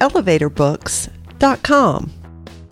elevatorbooks.com.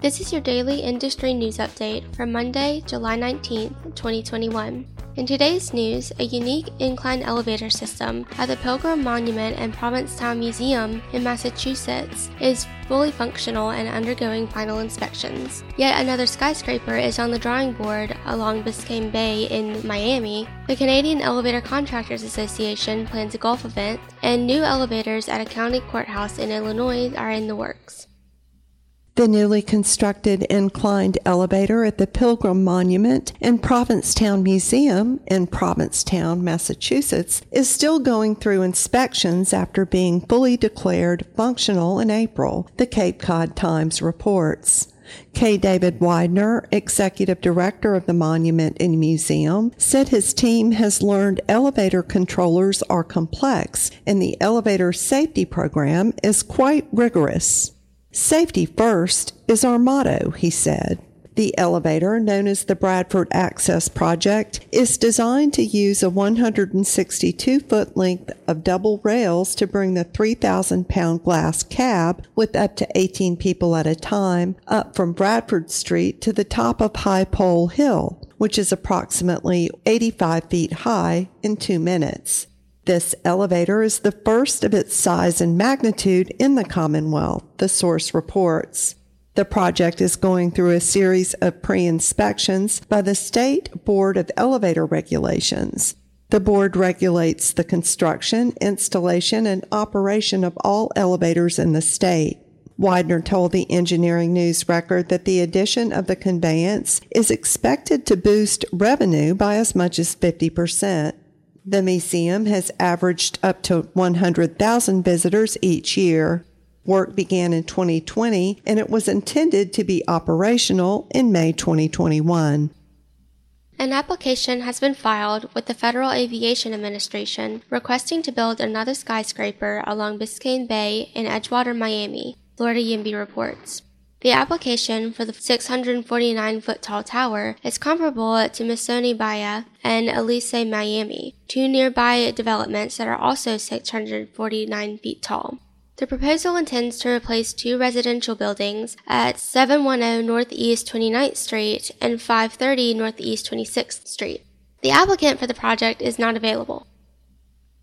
This is your daily industry news update for Monday, July 19th, 2021. In today's news, a unique incline elevator system at the Pilgrim Monument and Provincetown Museum in Massachusetts is fully functional and undergoing final inspections. Yet another skyscraper is on the drawing board along Biscayne Bay in Miami. The Canadian Elevator Contractors Association plans a golf event, and new elevators at a county courthouse in Illinois are in the works. The newly constructed inclined elevator at the Pilgrim Monument and Provincetown Museum in Provincetown, Massachusetts, is still going through inspections after being fully declared functional in April, the Cape Cod Times reports. K. David Weidner, executive director of the monument and museum, said his team has learned elevator controllers are complex and the elevator safety program is quite rigorous. Safety first is our motto, he said. The elevator, known as the Bradford Access Project, is designed to use a 162 foot length of double rails to bring the 3,000 pound glass cab with up to 18 people at a time up from Bradford Street to the top of High Pole Hill, which is approximately 85 feet high, in two minutes. This elevator is the first of its size and magnitude in the Commonwealth, the source reports. The project is going through a series of pre-inspections by the State Board of Elevator Regulations. The board regulates the construction, installation, and operation of all elevators in the state. Weidner told the Engineering News Record that the addition of the conveyance is expected to boost revenue by as much as 50 percent. The museum has averaged up to 100,000 visitors each year. Work began in 2020 and it was intended to be operational in May 2021. An application has been filed with the Federal Aviation Administration requesting to build another skyscraper along Biscayne Bay in Edgewater, Miami, Florida YIMBY reports. The application for the 649 foot tall tower is comparable to Missoni Baia and Elysee Miami, two nearby developments that are also 649 feet tall. The proposal intends to replace two residential buildings at 710 Northeast 29th Street and 530 Northeast 26th Street. The applicant for the project is not available.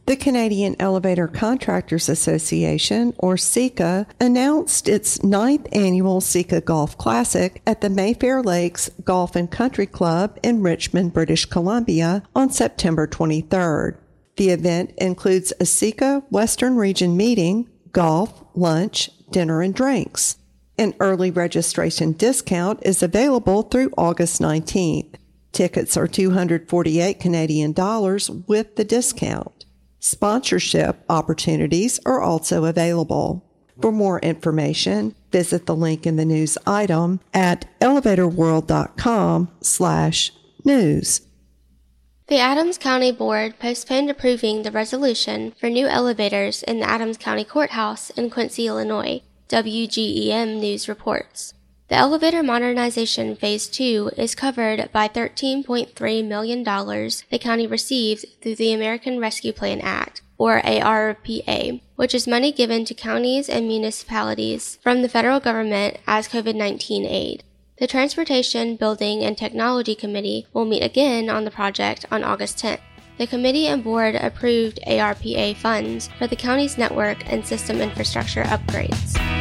The Canadian Elevator Contractors Association, or CECA, announced its ninth annual CECA Golf Classic at the Mayfair Lakes Golf and Country Club in Richmond, British Columbia on September 23rd. The event includes a CECA Western Region meeting, golf, lunch, dinner, and drinks. An early registration discount is available through August 19th. Tickets are 248 Canadian dollars with the discount. Sponsorship opportunities are also available. For more information, visit the link in the news item at elevatorworld.com slash news. The Adams County Board postponed approving the resolution for new elevators in the Adams County Courthouse in Quincy, Illinois, WGEM News reports. The elevator modernization phase 2 is covered by $13.3 million the county received through the American Rescue Plan Act, or ARPA, which is money given to counties and municipalities from the federal government as COVID-19 aid. The Transportation, Building, and Technology Committee will meet again on the project on August 10th. The committee and board approved ARPA funds for the county's network and system infrastructure upgrades.